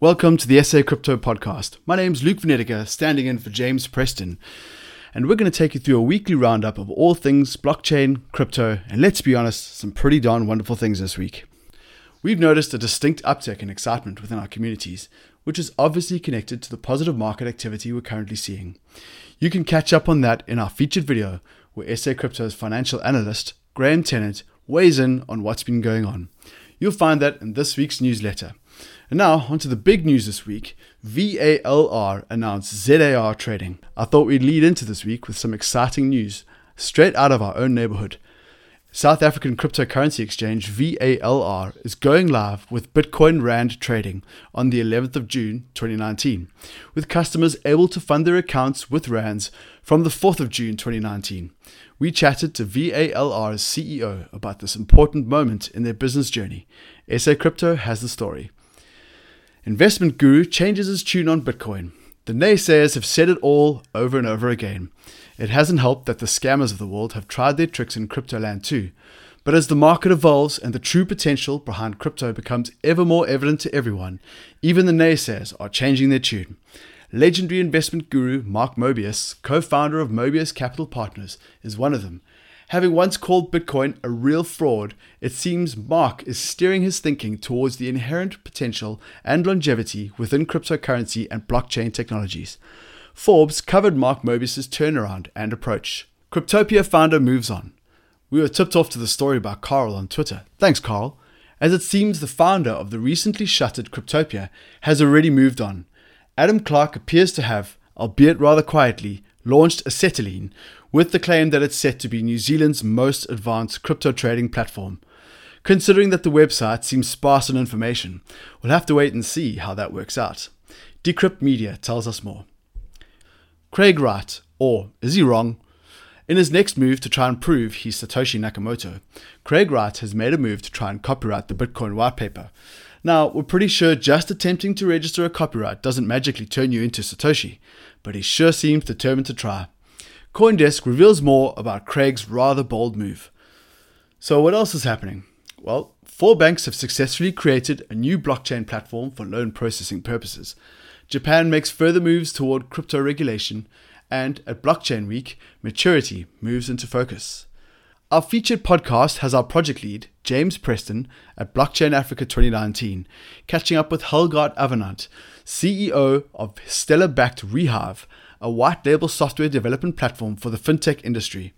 Welcome to the SA Crypto Podcast. My name's Luke Venetica, standing in for James Preston. And we're going to take you through a weekly roundup of all things blockchain, crypto, and let's be honest, some pretty darn wonderful things this week. We've noticed a distinct uptick in excitement within our communities, which is obviously connected to the positive market activity we're currently seeing. You can catch up on that in our featured video, where SA Crypto's financial analyst, Graham Tennant, weighs in on what's been going on. You'll find that in this week's newsletter. And now, onto the big news this week. VALR announced ZAR trading. I thought we'd lead into this week with some exciting news straight out of our own neighborhood. South African cryptocurrency exchange VALR is going live with Bitcoin Rand trading on the 11th of June 2019, with customers able to fund their accounts with Rands from the 4th of June 2019. We chatted to VALR's CEO about this important moment in their business journey. SA Crypto has the story. Investment guru changes his tune on Bitcoin. The naysayers have said it all over and over again. It hasn't helped that the scammers of the world have tried their tricks in crypto land too. But as the market evolves and the true potential behind crypto becomes ever more evident to everyone, even the naysayers are changing their tune. Legendary investment guru Mark Mobius, co founder of Mobius Capital Partners, is one of them, Having once called Bitcoin a real fraud, it seems Mark is steering his thinking towards the inherent potential and longevity within cryptocurrency and blockchain technologies. Forbes covered Mark Mobius's turnaround and approach. Cryptopia founder moves on. We were tipped off to the story by Carl on Twitter. Thanks, Carl. As it seems the founder of the recently shuttered Cryptopia has already moved on. Adam Clark appears to have, albeit rather quietly, launched Acetylene, with the claim that it's set to be New Zealand's most advanced crypto trading platform. Considering that the website seems sparse on information, we'll have to wait and see how that works out. Decrypt Media tells us more. Craig Wright, or is he wrong? In his next move to try and prove he's Satoshi Nakamoto, Craig Wright has made a move to try and copyright the Bitcoin white paper. Now, we're pretty sure just attempting to register a copyright doesn't magically turn you into Satoshi, but he sure seems determined to try. Coindesk reveals more about Craig's rather bold move. So, what else is happening? Well, four banks have successfully created a new blockchain platform for loan processing purposes. Japan makes further moves toward crypto regulation, and at Blockchain Week, maturity moves into focus. Our featured podcast has our project lead, James Preston, at Blockchain Africa 2019, catching up with Helgaard Avenant, CEO of Stellar backed Rehive, a white label software development platform for the fintech industry.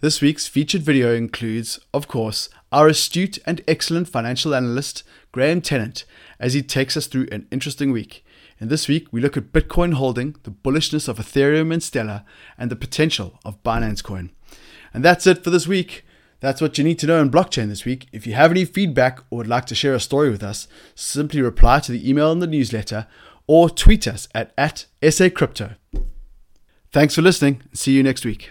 This week's featured video includes, of course, our astute and excellent financial analyst, Graham Tennant, as he takes us through an interesting week. In this week, we look at Bitcoin holding, the bullishness of Ethereum and Stellar, and the potential of Binance Coin. And that's it for this week. That's what you need to know in blockchain this week. If you have any feedback or would like to share a story with us, simply reply to the email in the newsletter or tweet us at, at SACrypto. Thanks for listening. See you next week.